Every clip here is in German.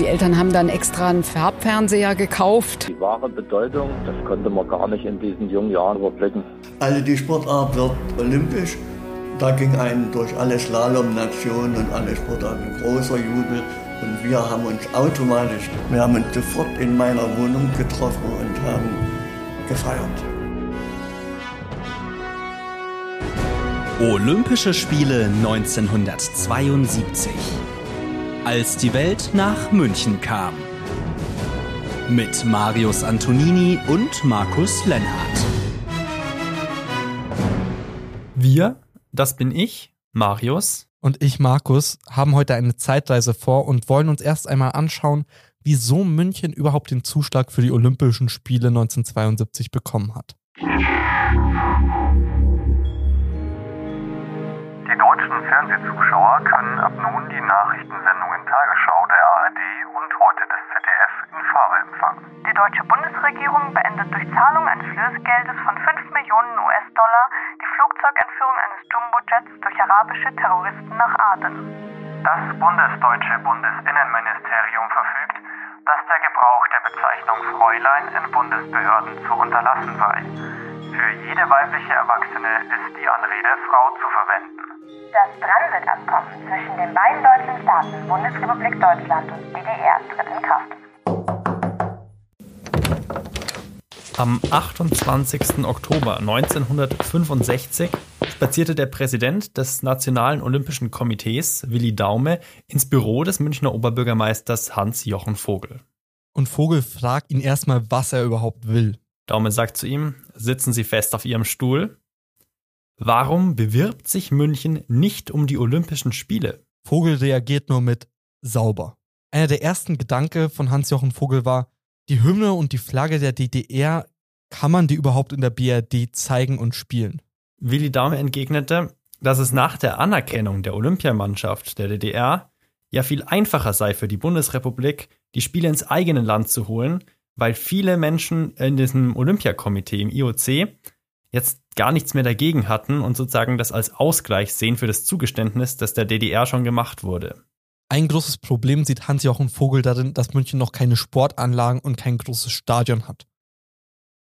Die Eltern haben dann extra einen Farbfernseher gekauft. Die wahre Bedeutung, das konnte man gar nicht in diesen jungen Jahren überblicken. Also die Sportart wird olympisch. Da ging ein durch alle Slalom-Nationen und alle Sportarten großer Jubel. Und wir haben uns automatisch, wir haben uns sofort in meiner Wohnung getroffen und haben gefeiert. Olympische Spiele 1972. Als die Welt nach München kam. Mit Marius Antonini und Markus Lennart. Wir, das bin ich, Marius. Und ich, Markus, haben heute eine Zeitreise vor und wollen uns erst einmal anschauen, wieso München überhaupt den Zuschlag für die Olympischen Spiele 1972 bekommen hat. Die deutschen Fernsehzuschauer können ab nun die Nachrichtensendungen Tagesschau der ARD und heute des Empfangen. Die deutsche Bundesregierung beendet durch Zahlung eines Lösegeldes von 5 Millionen US-Dollar die Flugzeugentführung eines Jumbojets durch arabische Terroristen nach Aden. Das bundesdeutsche Bundesinnenministerium verfügt, dass der Gebrauch der Bezeichnung Fräulein in Bundesbehörden zu unterlassen sei. Für jede weibliche Erwachsene ist die Anrede Frau zu verwenden. Das Transitabkommen zwischen den beiden deutschen Staaten Bundesrepublik Deutschland und DDR tritt in Kraft. Am 28. Oktober 1965 spazierte der Präsident des Nationalen Olympischen Komitees, Willi Daume, ins Büro des Münchner Oberbürgermeisters Hans-Jochen Vogel. Und Vogel fragt ihn erstmal, was er überhaupt will. Daume sagt zu ihm, sitzen Sie fest auf Ihrem Stuhl. Warum bewirbt sich München nicht um die Olympischen Spiele? Vogel reagiert nur mit sauber. Einer der ersten Gedanke von Hans-Jochen Vogel war, die Hymne und die Flagge der DDR, kann man die überhaupt in der BRD zeigen und spielen? Willi Daume entgegnete, dass es nach der Anerkennung der Olympiamannschaft der DDR ja viel einfacher sei für die Bundesrepublik, die Spiele ins eigene Land zu holen, weil viele Menschen in diesem Olympiakomitee im IOC jetzt gar nichts mehr dagegen hatten und sozusagen das als Ausgleich sehen für das Zugeständnis, das der DDR schon gemacht wurde. Ein großes Problem sieht Hans-Jochen Vogel darin, dass München noch keine Sportanlagen und kein großes Stadion hat.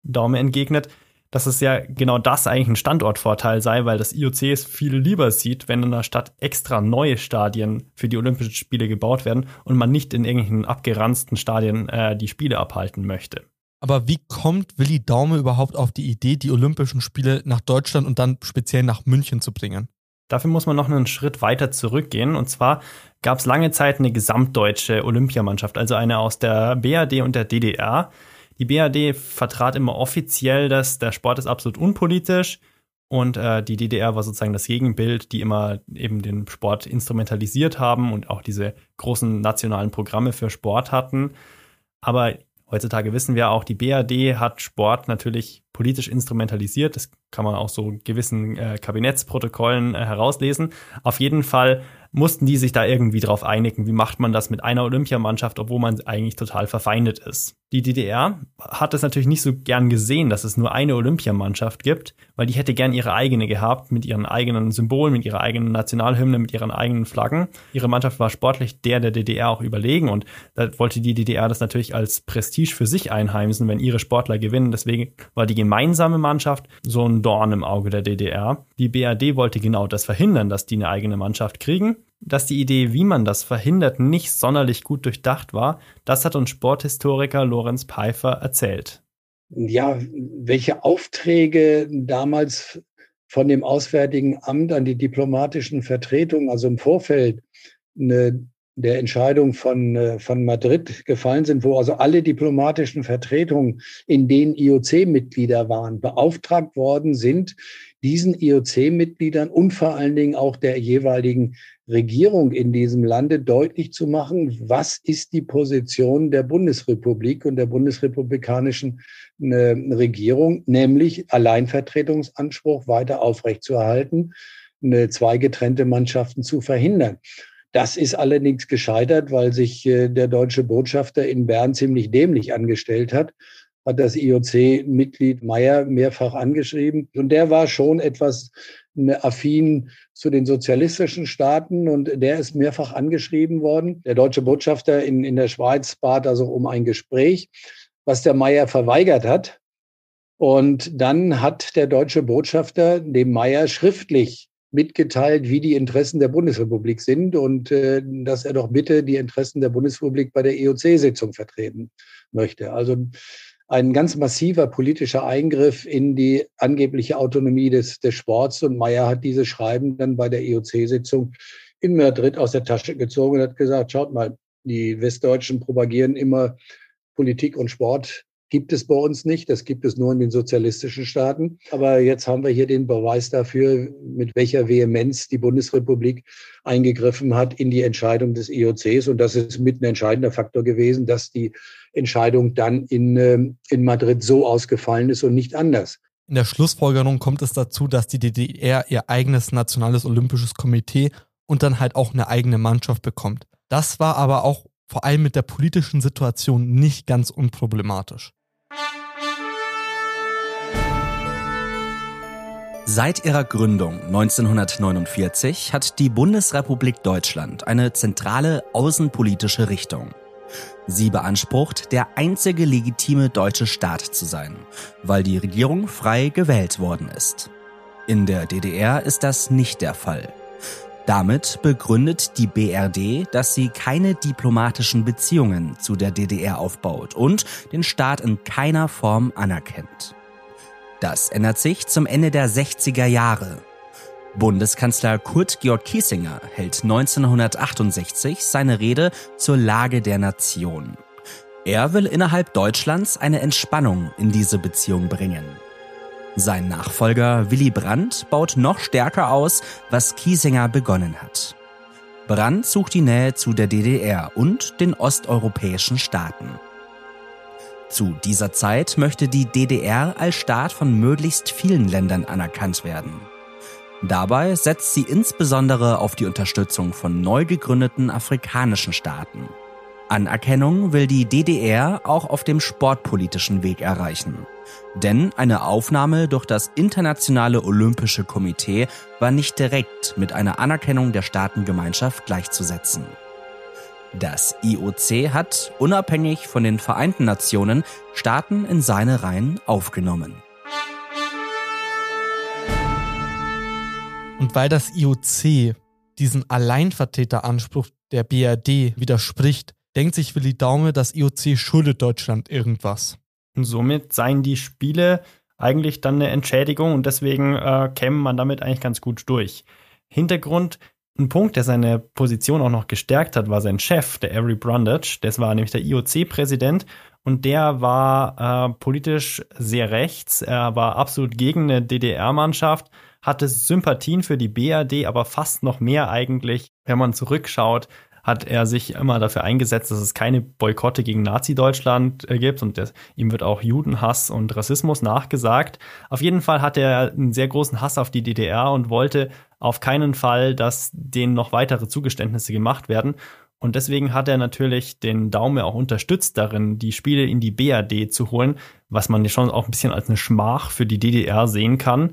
Daume entgegnet, dass es ja genau das eigentlich ein Standortvorteil sei, weil das IOC es viel lieber sieht, wenn in der Stadt extra neue Stadien für die Olympischen Spiele gebaut werden und man nicht in irgendwelchen abgeranzten Stadien äh, die Spiele abhalten möchte. Aber wie kommt Willi Daume überhaupt auf die Idee, die Olympischen Spiele nach Deutschland und dann speziell nach München zu bringen? Dafür muss man noch einen Schritt weiter zurückgehen. Und zwar gab es lange Zeit eine gesamtdeutsche Olympiamannschaft, also eine aus der BRD und der DDR. Die BRD vertrat immer offiziell, dass der Sport ist absolut unpolitisch und äh, die DDR war sozusagen das Gegenbild, die immer eben den Sport instrumentalisiert haben und auch diese großen nationalen Programme für Sport hatten. Aber heutzutage wissen wir auch, die BRD hat Sport natürlich politisch instrumentalisiert. Das kann man auch so gewissen äh, Kabinettsprotokollen äh, herauslesen. Auf jeden Fall mussten die sich da irgendwie drauf einigen, wie macht man das mit einer Olympiamannschaft, obwohl man eigentlich total verfeindet ist. Die DDR hat es natürlich nicht so gern gesehen, dass es nur eine Olympiamannschaft gibt, weil die hätte gern ihre eigene gehabt, mit ihren eigenen Symbolen, mit ihrer eigenen Nationalhymne, mit ihren eigenen Flaggen. Ihre Mannschaft war sportlich der der DDR auch überlegen und da wollte die DDR das natürlich als Prestige für sich einheimsen, wenn ihre Sportler gewinnen. Deswegen war die gemeinsame Mannschaft so ein Dorn im Auge der DDR. Die BRD wollte genau das verhindern, dass die eine eigene Mannschaft kriegen dass die Idee, wie man das verhindert, nicht sonderlich gut durchdacht war, das hat uns Sporthistoriker Lorenz Pfeiffer erzählt. Ja, welche Aufträge damals von dem Auswärtigen Amt an die diplomatischen Vertretungen, also im Vorfeld eine, der Entscheidung von, äh, von Madrid gefallen sind, wo also alle diplomatischen Vertretungen, in denen IOC-Mitglieder waren, beauftragt worden sind, diesen IOC-Mitgliedern und vor allen Dingen auch der jeweiligen Regierung in diesem Lande deutlich zu machen, was ist die Position der Bundesrepublik und der bundesrepublikanischen äh, Regierung, nämlich Alleinvertretungsanspruch weiter aufrechtzuerhalten, zwei getrennte Mannschaften zu verhindern. Das ist allerdings gescheitert, weil sich äh, der deutsche Botschafter in Bern ziemlich dämlich angestellt hat hat das IOC-Mitglied Meyer mehrfach angeschrieben. Und der war schon etwas affin zu den sozialistischen Staaten und der ist mehrfach angeschrieben worden. Der deutsche Botschafter in, in der Schweiz bat also um ein Gespräch, was der Meyer verweigert hat. Und dann hat der deutsche Botschafter dem Meyer schriftlich mitgeteilt, wie die Interessen der Bundesrepublik sind und äh, dass er doch bitte die Interessen der Bundesrepublik bei der EOC-Sitzung vertreten möchte. Also ein ganz massiver politischer Eingriff in die angebliche Autonomie des, des Sports. Und Meyer hat diese Schreiben dann bei der IOC-Sitzung e in Madrid aus der Tasche gezogen und hat gesagt, schaut mal, die Westdeutschen propagieren immer Politik und Sport gibt es bei uns nicht. Das gibt es nur in den sozialistischen Staaten. Aber jetzt haben wir hier den Beweis dafür, mit welcher Vehemenz die Bundesrepublik eingegriffen hat in die Entscheidung des IOCs. Und das ist mit ein entscheidender Faktor gewesen, dass die Entscheidung dann in, ähm, in Madrid so ausgefallen ist und nicht anders. In der Schlussfolgerung kommt es dazu, dass die DDR ihr eigenes nationales olympisches Komitee und dann halt auch eine eigene Mannschaft bekommt. Das war aber auch vor allem mit der politischen Situation nicht ganz unproblematisch. Seit ihrer Gründung 1949 hat die Bundesrepublik Deutschland eine zentrale außenpolitische Richtung. Sie beansprucht, der einzige legitime deutsche Staat zu sein, weil die Regierung frei gewählt worden ist. In der DDR ist das nicht der Fall. Damit begründet die BRD, dass sie keine diplomatischen Beziehungen zu der DDR aufbaut und den Staat in keiner Form anerkennt. Das ändert sich zum Ende der 60er Jahre. Bundeskanzler Kurt Georg Kiesinger hält 1968 seine Rede zur Lage der Nation. Er will innerhalb Deutschlands eine Entspannung in diese Beziehung bringen. Sein Nachfolger Willy Brandt baut noch stärker aus, was Kiesinger begonnen hat. Brandt sucht die Nähe zu der DDR und den osteuropäischen Staaten. Zu dieser Zeit möchte die DDR als Staat von möglichst vielen Ländern anerkannt werden. Dabei setzt sie insbesondere auf die Unterstützung von neu gegründeten afrikanischen Staaten. Anerkennung will die DDR auch auf dem sportpolitischen Weg erreichen. Denn eine Aufnahme durch das Internationale Olympische Komitee war nicht direkt mit einer Anerkennung der Staatengemeinschaft gleichzusetzen. Das IOC hat, unabhängig von den Vereinten Nationen, Staaten in seine Reihen aufgenommen. Und weil das IOC diesen Alleinvertreteranspruch der BRD widerspricht, denkt sich Willi Daume, das IOC schuldet Deutschland irgendwas. Und somit seien die Spiele eigentlich dann eine Entschädigung und deswegen äh, käme man damit eigentlich ganz gut durch. Hintergrund ein Punkt, der seine Position auch noch gestärkt hat, war sein Chef, der Avery Brundage. Das war nämlich der IOC-Präsident und der war äh, politisch sehr rechts. Er war absolut gegen eine DDR-Mannschaft, hatte Sympathien für die BRD, aber fast noch mehr eigentlich, wenn man zurückschaut, hat er sich immer dafür eingesetzt, dass es keine Boykotte gegen Nazi-Deutschland äh, gibt und das, ihm wird auch Judenhass und Rassismus nachgesagt. Auf jeden Fall hat er einen sehr großen Hass auf die DDR und wollte auf keinen Fall, dass denen noch weitere Zugeständnisse gemacht werden. Und deswegen hat er natürlich den Daumen auch unterstützt darin, die Spiele in die BRD zu holen, was man ja schon auch ein bisschen als eine Schmach für die DDR sehen kann.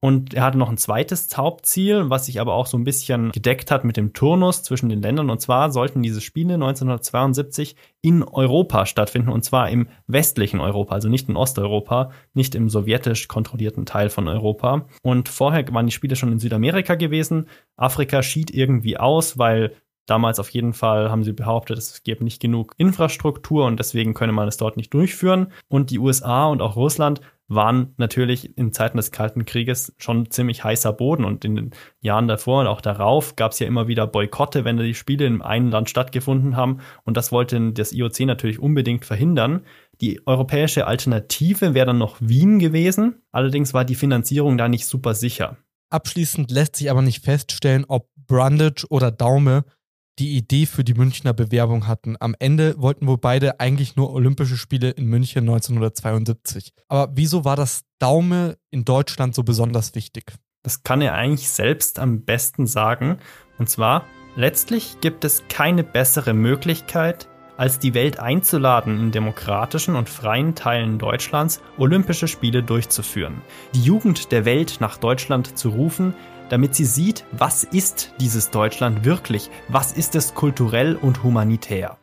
Und er hatte noch ein zweites Hauptziel, was sich aber auch so ein bisschen gedeckt hat mit dem Turnus zwischen den Ländern. Und zwar sollten diese Spiele 1972 in Europa stattfinden, und zwar im westlichen Europa, also nicht in Osteuropa, nicht im sowjetisch kontrollierten Teil von Europa. Und vorher waren die Spiele schon in Südamerika gewesen. Afrika schied irgendwie aus, weil Damals auf jeden Fall haben sie behauptet, es gäbe nicht genug Infrastruktur und deswegen könne man es dort nicht durchführen. Und die USA und auch Russland waren natürlich in Zeiten des Kalten Krieges schon ziemlich heißer Boden und in den Jahren davor und auch darauf gab es ja immer wieder Boykotte, wenn die Spiele in einem Land stattgefunden haben und das wollte das IOC natürlich unbedingt verhindern. Die europäische Alternative wäre dann noch Wien gewesen, allerdings war die Finanzierung da nicht super sicher. Abschließend lässt sich aber nicht feststellen, ob Brundage oder Daume die Idee für die Münchner Bewerbung hatten. Am Ende wollten wohl beide eigentlich nur Olympische Spiele in München 1972. Aber wieso war das Daume in Deutschland so besonders wichtig? Das kann er eigentlich selbst am besten sagen. Und zwar, letztlich gibt es keine bessere Möglichkeit, als die Welt einzuladen, in demokratischen und freien Teilen Deutschlands Olympische Spiele durchzuführen. Die Jugend der Welt nach Deutschland zu rufen, damit sie sieht, was ist dieses Deutschland wirklich, was ist es kulturell und humanitär.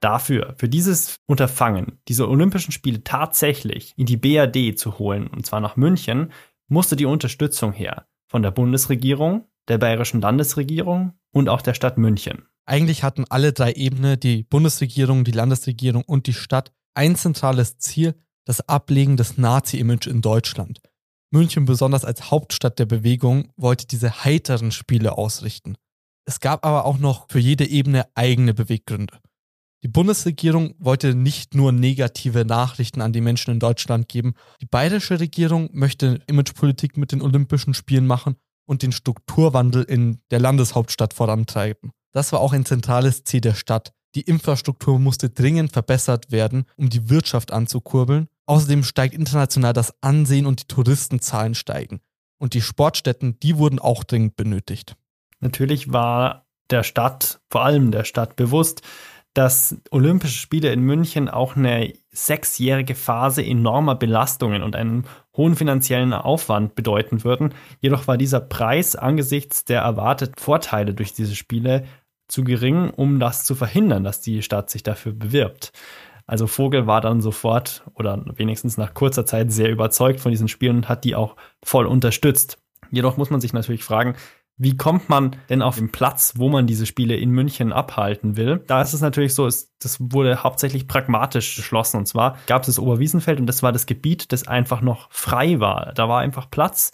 Dafür, für dieses Unterfangen, diese Olympischen Spiele tatsächlich in die BRD zu holen, und zwar nach München, musste die Unterstützung her von der Bundesregierung, der bayerischen Landesregierung und auch der Stadt München. Eigentlich hatten alle drei Ebenen, die Bundesregierung, die Landesregierung und die Stadt, ein zentrales Ziel, das Ablegen des Nazi-Image in Deutschland. München, besonders als Hauptstadt der Bewegung, wollte diese heiteren Spiele ausrichten. Es gab aber auch noch für jede Ebene eigene Beweggründe. Die Bundesregierung wollte nicht nur negative Nachrichten an die Menschen in Deutschland geben. Die bayerische Regierung möchte Imagepolitik mit den Olympischen Spielen machen und den Strukturwandel in der Landeshauptstadt vorantreiben. Das war auch ein zentrales Ziel der Stadt. Die Infrastruktur musste dringend verbessert werden, um die Wirtschaft anzukurbeln. Außerdem steigt international das Ansehen und die Touristenzahlen steigen. Und die Sportstätten, die wurden auch dringend benötigt. Natürlich war der Stadt, vor allem der Stadt, bewusst, dass Olympische Spiele in München auch eine sechsjährige Phase enormer Belastungen und einen hohen finanziellen Aufwand bedeuten würden. Jedoch war dieser Preis angesichts der erwarteten Vorteile durch diese Spiele zu gering, um das zu verhindern, dass die Stadt sich dafür bewirbt. Also Vogel war dann sofort oder wenigstens nach kurzer Zeit sehr überzeugt von diesen Spielen und hat die auch voll unterstützt. Jedoch muss man sich natürlich fragen, wie kommt man denn auf den Platz, wo man diese Spiele in München abhalten will? Da ist es natürlich so, es, das wurde hauptsächlich pragmatisch beschlossen. Und zwar gab es das Oberwiesenfeld und das war das Gebiet, das einfach noch frei war. Da war einfach Platz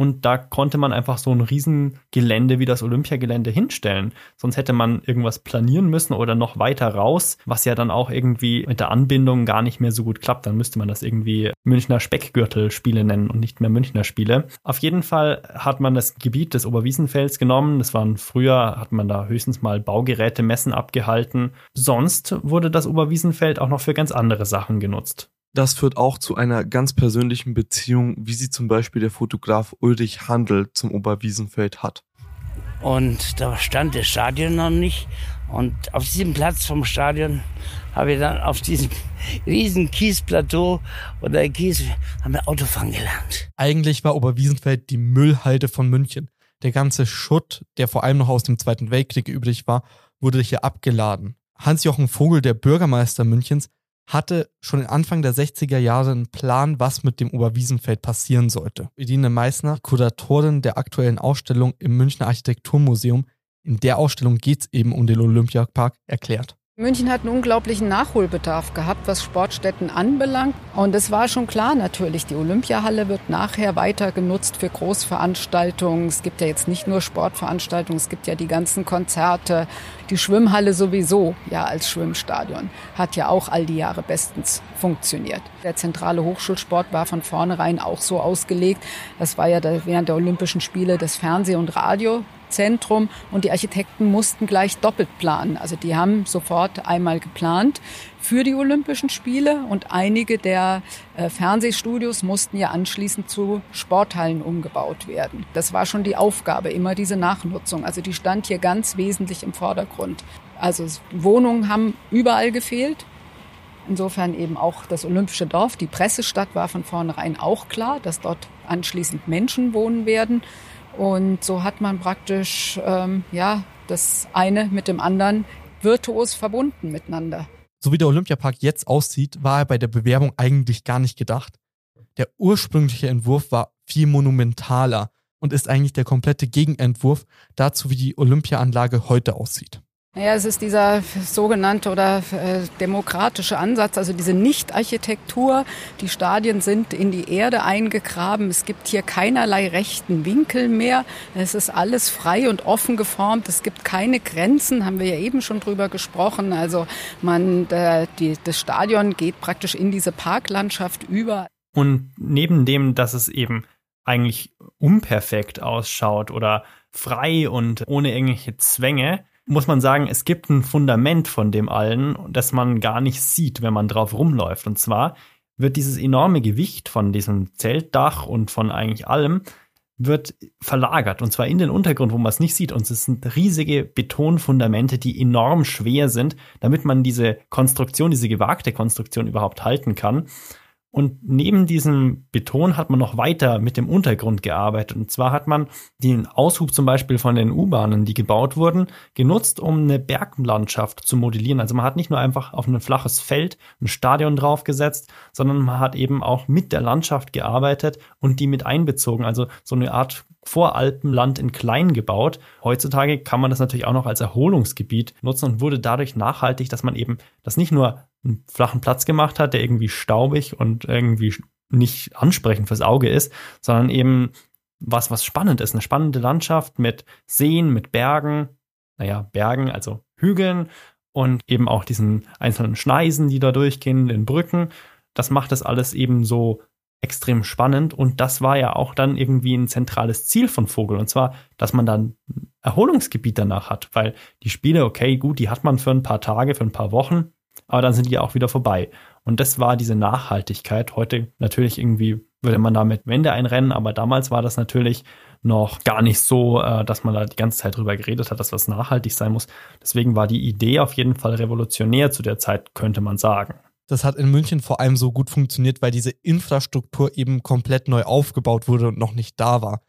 und da konnte man einfach so ein Riesengelände wie das Olympiagelände hinstellen. Sonst hätte man irgendwas planieren müssen oder noch weiter raus, was ja dann auch irgendwie mit der Anbindung gar nicht mehr so gut klappt. Dann müsste man das irgendwie Münchner Speckgürtelspiele nennen und nicht mehr Münchner Spiele. Auf jeden Fall hat man das Gebiet des Oberwiesenfelds genommen. Das waren früher, hat man da höchstens mal Baugerätemessen abgehalten. Sonst wurde das Oberwiesenfeld auch noch für ganz andere Sachen genutzt. Das führt auch zu einer ganz persönlichen Beziehung, wie sie zum Beispiel der Fotograf Ulrich Handel zum Oberwiesenfeld hat. Und da stand das Stadion noch nicht. Und auf diesem Platz vom Stadion habe ich dann auf diesem riesen Kiesplateau oder Kies haben wir Autofahren gelernt. Eigentlich war Oberwiesenfeld die Müllhalde von München. Der ganze Schutt, der vor allem noch aus dem Zweiten Weltkrieg übrig war, wurde hier abgeladen. Hans-Jochen Vogel, der Bürgermeister Münchens, hatte schon Anfang der 60er Jahre einen Plan, was mit dem Oberwiesenfeld passieren sollte. Edine Meissner, Kuratorin der aktuellen Ausstellung im Münchner Architekturmuseum, in der Ausstellung geht es eben um den Olympiapark, erklärt. München hat einen unglaublichen Nachholbedarf gehabt, was Sportstätten anbelangt. Und es war schon klar natürlich, die Olympiahalle wird nachher weiter genutzt für Großveranstaltungen. Es gibt ja jetzt nicht nur Sportveranstaltungen, es gibt ja die ganzen Konzerte. Die Schwimmhalle sowieso, ja, als Schwimmstadion, hat ja auch all die Jahre bestens funktioniert. Der zentrale Hochschulsport war von vornherein auch so ausgelegt. Das war ja während der Olympischen Spiele das Fernseh- und Radio Zentrum und die Architekten mussten gleich doppelt planen. Also die haben sofort einmal geplant für die Olympischen Spiele und einige der äh, Fernsehstudios mussten ja anschließend zu Sporthallen umgebaut werden. Das war schon die Aufgabe, immer diese Nachnutzung. Also die stand hier ganz wesentlich im Vordergrund. Also Wohnungen haben überall gefehlt. Insofern eben auch das Olympische Dorf. Die Pressestadt war von vornherein auch klar, dass dort anschließend Menschen wohnen werden. Und so hat man praktisch ähm, ja das eine mit dem anderen virtuos verbunden miteinander. So wie der Olympiapark jetzt aussieht, war er bei der Bewerbung eigentlich gar nicht gedacht. Der ursprüngliche Entwurf war viel monumentaler und ist eigentlich der komplette Gegenentwurf dazu, wie die Olympiaanlage heute aussieht. Ja, es ist dieser sogenannte oder äh, demokratische Ansatz, also diese Nicht-Architektur. Die Stadien sind in die Erde eingegraben. Es gibt hier keinerlei rechten Winkel mehr. Es ist alles frei und offen geformt. Es gibt keine Grenzen, haben wir ja eben schon drüber gesprochen. Also man, der, die, das Stadion geht praktisch in diese Parklandschaft über. Und neben dem, dass es eben eigentlich unperfekt ausschaut oder frei und ohne irgendwelche Zwänge, muss man sagen, es gibt ein Fundament von dem allen, das man gar nicht sieht, wenn man drauf rumläuft. Und zwar wird dieses enorme Gewicht von diesem Zeltdach und von eigentlich allem wird verlagert und zwar in den Untergrund, wo man es nicht sieht. Und es sind riesige Betonfundamente, die enorm schwer sind, damit man diese Konstruktion, diese gewagte Konstruktion überhaupt halten kann. Und neben diesem Beton hat man noch weiter mit dem Untergrund gearbeitet. Und zwar hat man den Aushub zum Beispiel von den U-Bahnen, die gebaut wurden, genutzt, um eine Berglandschaft zu modellieren. Also man hat nicht nur einfach auf ein flaches Feld ein Stadion draufgesetzt, sondern man hat eben auch mit der Landschaft gearbeitet und die mit einbezogen. Also so eine Art Voralpenland in klein gebaut. Heutzutage kann man das natürlich auch noch als Erholungsgebiet nutzen und wurde dadurch nachhaltig, dass man eben das nicht nur einen flachen Platz gemacht hat, der irgendwie staubig und irgendwie nicht ansprechend fürs Auge ist, sondern eben was, was spannend ist. Eine spannende Landschaft mit Seen, mit Bergen, naja, Bergen, also Hügeln und eben auch diesen einzelnen Schneisen, die da durchgehen, den Brücken. Das macht das alles eben so extrem spannend und das war ja auch dann irgendwie ein zentrales Ziel von Vogel und zwar, dass man dann Erholungsgebiet danach hat, weil die Spiele, okay, gut, die hat man für ein paar Tage, für ein paar Wochen, aber dann sind die auch wieder vorbei. Und das war diese Nachhaltigkeit. Heute natürlich irgendwie würde man damit Wände einrennen, aber damals war das natürlich noch gar nicht so, äh, dass man da die ganze Zeit drüber geredet hat, dass was nachhaltig sein muss. Deswegen war die Idee auf jeden Fall revolutionär zu der Zeit, könnte man sagen. Das hat in München vor allem so gut funktioniert, weil diese Infrastruktur eben komplett neu aufgebaut wurde und noch nicht da war.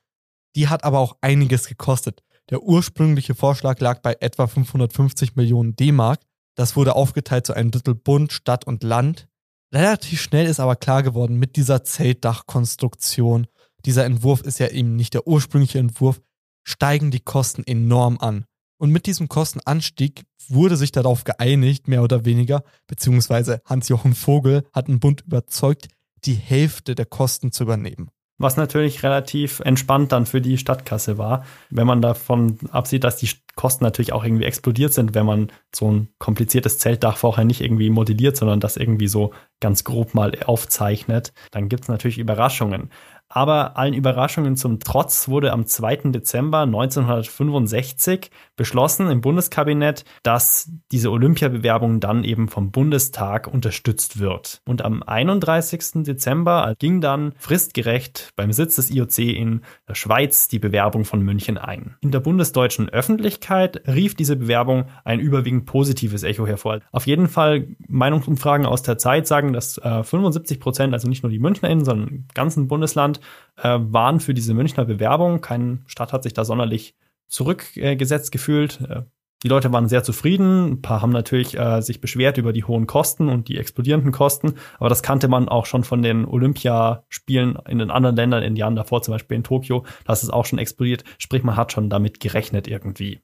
Die hat aber auch einiges gekostet. Der ursprüngliche Vorschlag lag bei etwa 550 Millionen D-Mark. Das wurde aufgeteilt zu einem Drittel Bund, Stadt und Land. Relativ schnell ist aber klar geworden mit dieser Zeltdachkonstruktion. Dieser Entwurf ist ja eben nicht der ursprüngliche Entwurf, steigen die Kosten enorm an. Und mit diesem Kostenanstieg wurde sich darauf geeinigt, mehr oder weniger, beziehungsweise Hans-Jochen Vogel hat den Bund überzeugt, die Hälfte der Kosten zu übernehmen. Was natürlich relativ entspannt dann für die Stadtkasse war, wenn man davon absieht, dass die Kosten natürlich auch irgendwie explodiert sind, wenn man so ein kompliziertes Zeltdach vorher nicht irgendwie modelliert, sondern das irgendwie so ganz grob mal aufzeichnet. Dann gibt es natürlich Überraschungen. Aber allen Überraschungen zum Trotz wurde am 2. Dezember 1965 beschlossen im Bundeskabinett, dass diese Olympiabewerbung dann eben vom Bundestag unterstützt wird. Und am 31. Dezember ging dann fristgerecht beim Sitz des IOC in der Schweiz die Bewerbung von München ein. In der bundesdeutschen Öffentlichkeit rief diese Bewerbung ein überwiegend positives Echo hervor. Auf jeden Fall Meinungsumfragen aus der Zeit sagen, dass äh, 75 Prozent, also nicht nur die MünchnerInnen, sondern im ganzen Bundesland, äh, waren für diese Münchner Bewerbung. Keine Stadt hat sich da sonderlich zurückgesetzt gefühlt. Äh, die Leute waren sehr zufrieden. Ein paar haben natürlich äh, sich beschwert über die hohen Kosten und die explodierenden Kosten. Aber das kannte man auch schon von den Olympiaspielen in den anderen Ländern in den Jahren davor, zum Beispiel in Tokio. Da ist es auch schon explodiert. Sprich, man hat schon damit gerechnet irgendwie.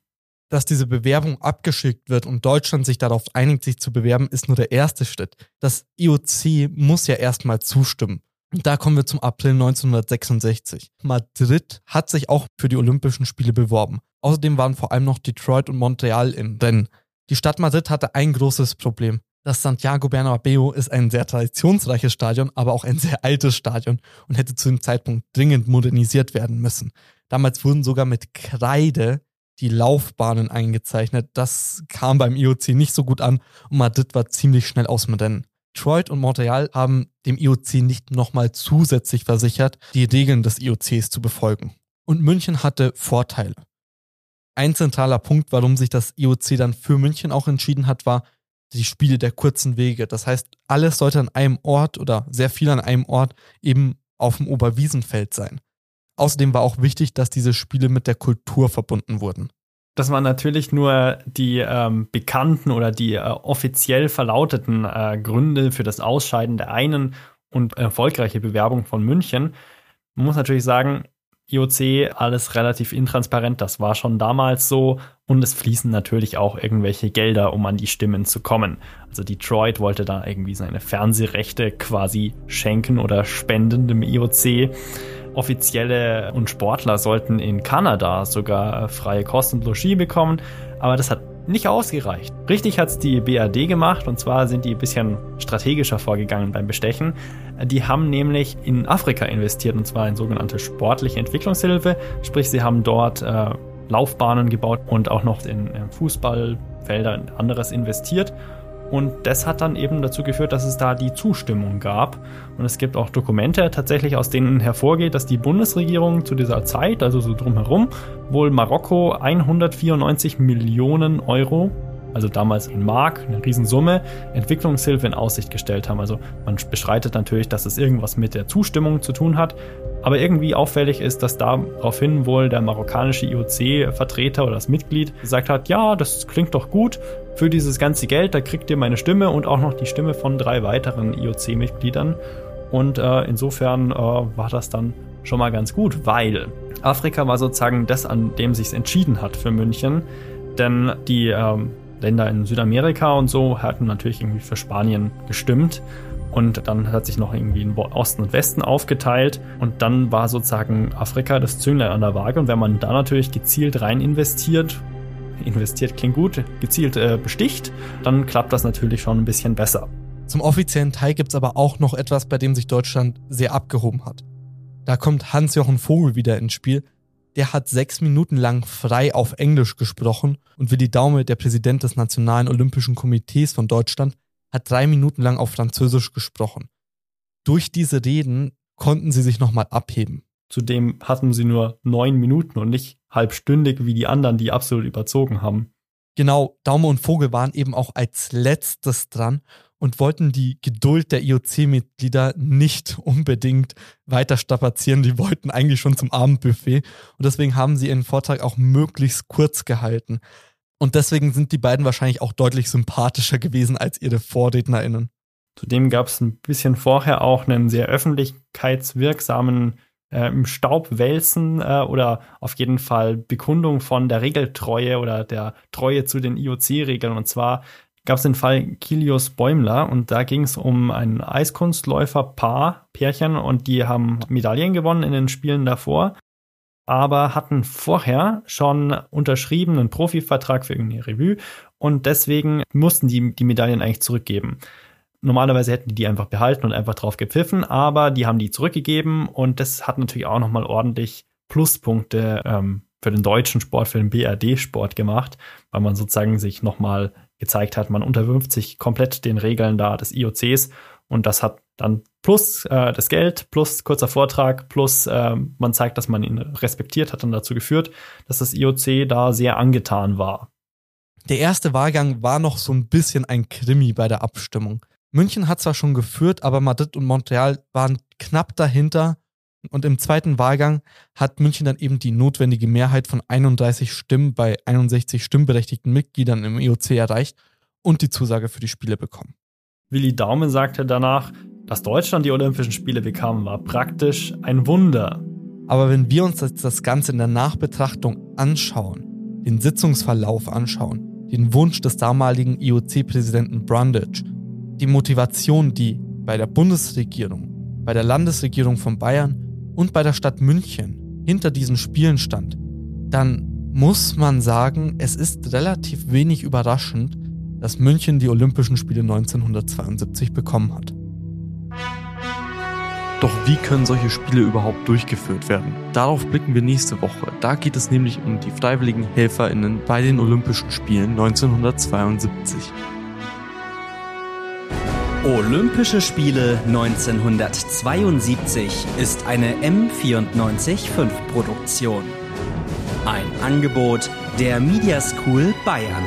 Dass diese Bewerbung abgeschickt wird und Deutschland sich darauf einigt, sich zu bewerben, ist nur der erste Schritt. Das IOC muss ja erstmal zustimmen. Da kommen wir zum April 1966. Madrid hat sich auch für die Olympischen Spiele beworben. Außerdem waren vor allem noch Detroit und Montreal in Rennen. Die Stadt Madrid hatte ein großes Problem. Das Santiago Bernabeu ist ein sehr traditionsreiches Stadion, aber auch ein sehr altes Stadion und hätte zu dem Zeitpunkt dringend modernisiert werden müssen. Damals wurden sogar mit Kreide die Laufbahnen eingezeichnet. Das kam beim IOC nicht so gut an und Madrid war ziemlich schnell aus dem Rennen. Detroit und Montreal haben dem IOC nicht nochmal zusätzlich versichert, die Regeln des IOCs zu befolgen. Und München hatte Vorteile. Ein zentraler Punkt, warum sich das IOC dann für München auch entschieden hat, war die Spiele der kurzen Wege. Das heißt, alles sollte an einem Ort oder sehr viel an einem Ort eben auf dem Oberwiesenfeld sein. Außerdem war auch wichtig, dass diese Spiele mit der Kultur verbunden wurden. Das waren natürlich nur die ähm, bekannten oder die äh, offiziell verlauteten äh, Gründe für das Ausscheiden der einen und erfolgreiche Bewerbung von München. Man muss natürlich sagen, IOC, alles relativ intransparent, das war schon damals so. Und es fließen natürlich auch irgendwelche Gelder, um an die Stimmen zu kommen. Also Detroit wollte da irgendwie seine Fernsehrechte quasi schenken oder spenden dem IOC. Offizielle und Sportler sollten in Kanada sogar äh, freie Kost und Logis bekommen, aber das hat nicht ausgereicht. Richtig hat's die BAD gemacht und zwar sind die ein bisschen strategischer vorgegangen beim Bestechen. Die haben nämlich in Afrika investiert und zwar in sogenannte sportliche Entwicklungshilfe, sprich sie haben dort äh, Laufbahnen gebaut und auch noch in, in Fußballfelder und anderes investiert Und das hat dann eben dazu geführt, dass es da die Zustimmung gab. Und es gibt auch Dokumente tatsächlich, aus denen hervorgeht, dass die Bundesregierung zu dieser Zeit, also so drumherum, wohl Marokko 194 Millionen Euro also damals in Mark, eine Riesensumme, Entwicklungshilfe in Aussicht gestellt haben. Also man bestreitet natürlich, dass es irgendwas mit der Zustimmung zu tun hat. Aber irgendwie auffällig ist, dass daraufhin wohl der marokkanische IOC-Vertreter oder das Mitglied gesagt hat, ja, das klingt doch gut, für dieses ganze Geld, da kriegt ihr meine Stimme und auch noch die Stimme von drei weiteren IOC-Mitgliedern. Und äh, insofern äh, war das dann schon mal ganz gut, weil Afrika war sozusagen das, an dem sich entschieden hat für München. Denn die ähm, Länder in Südamerika und so hatten natürlich irgendwie für Spanien gestimmt. Und dann hat sich noch irgendwie in Osten und Westen aufgeteilt. Und dann war sozusagen Afrika das Zünglein an der Waage. Und wenn man da natürlich gezielt rein investiert, investiert klingt gut, gezielt äh, besticht, dann klappt das natürlich schon ein bisschen besser. Zum offiziellen Teil gibt es aber auch noch etwas, bei dem sich Deutschland sehr abgehoben hat. Da kommt Hans-Jochen Vogel wieder ins Spiel, der hat sechs Minuten lang frei auf Englisch gesprochen und Willi Daume, der Präsident des Nationalen Olympischen Komitees von Deutschland, hat drei Minuten lang auf Französisch gesprochen. Durch diese Reden konnten sie sich nochmal abheben. Zudem hatten sie nur neun Minuten und nicht halbstündig wie die anderen, die absolut überzogen haben. Genau, Daume und Vogel waren eben auch als letztes dran und wollten die Geduld der IOC-Mitglieder nicht unbedingt weiter strapazieren. Die wollten eigentlich schon zum Abendbuffet und deswegen haben sie ihren Vortrag auch möglichst kurz gehalten. Und deswegen sind die beiden wahrscheinlich auch deutlich sympathischer gewesen als ihre VorrednerInnen. Zudem gab es ein bisschen vorher auch einen sehr öffentlichkeitswirksamen äh, im äh, oder auf jeden Fall Bekundung von der Regeltreue oder der Treue zu den IOC-Regeln. Und zwar gab es den Fall Kilios Bäumler und da ging es um ein Eiskunstläufer-Paar, Pärchen und die haben Medaillen gewonnen in den Spielen davor, aber hatten vorher schon unterschrieben einen Profivertrag für irgendeine Revue und deswegen mussten die die Medaillen eigentlich zurückgeben. Normalerweise hätten die die einfach behalten und einfach drauf gepfiffen, aber die haben die zurückgegeben und das hat natürlich auch nochmal ordentlich Pluspunkte ähm, für den deutschen Sport, für den BRD-Sport gemacht, weil man sozusagen sich nochmal gezeigt hat, man unterwirft sich komplett den Regeln da des IOCs und das hat dann plus äh, das Geld, plus kurzer Vortrag, plus äh, man zeigt, dass man ihn respektiert, hat dann dazu geführt, dass das IOC da sehr angetan war. Der erste Wahlgang war noch so ein bisschen ein Krimi bei der Abstimmung. München hat zwar schon geführt, aber Madrid und Montreal waren knapp dahinter und im zweiten Wahlgang hat München dann eben die notwendige Mehrheit von 31 Stimmen bei 61 stimmberechtigten Mitgliedern im IOC erreicht und die Zusage für die Spiele bekommen. Willi Daumen sagte danach, dass Deutschland die Olympischen Spiele bekam, war praktisch ein Wunder. Aber wenn wir uns jetzt das Ganze in der Nachbetrachtung anschauen, den Sitzungsverlauf anschauen, den Wunsch des damaligen IOC-Präsidenten Brundage, die Motivation, die bei der Bundesregierung, bei der Landesregierung von Bayern und bei der Stadt München hinter diesen Spielen stand, dann muss man sagen, es ist relativ wenig überraschend, dass München die Olympischen Spiele 1972 bekommen hat. Doch wie können solche Spiele überhaupt durchgeführt werden? Darauf blicken wir nächste Woche. Da geht es nämlich um die freiwilligen Helferinnen bei den Olympischen Spielen 1972. Olympische Spiele 1972 ist eine M945 Produktion. Ein Angebot der Media School Bayern.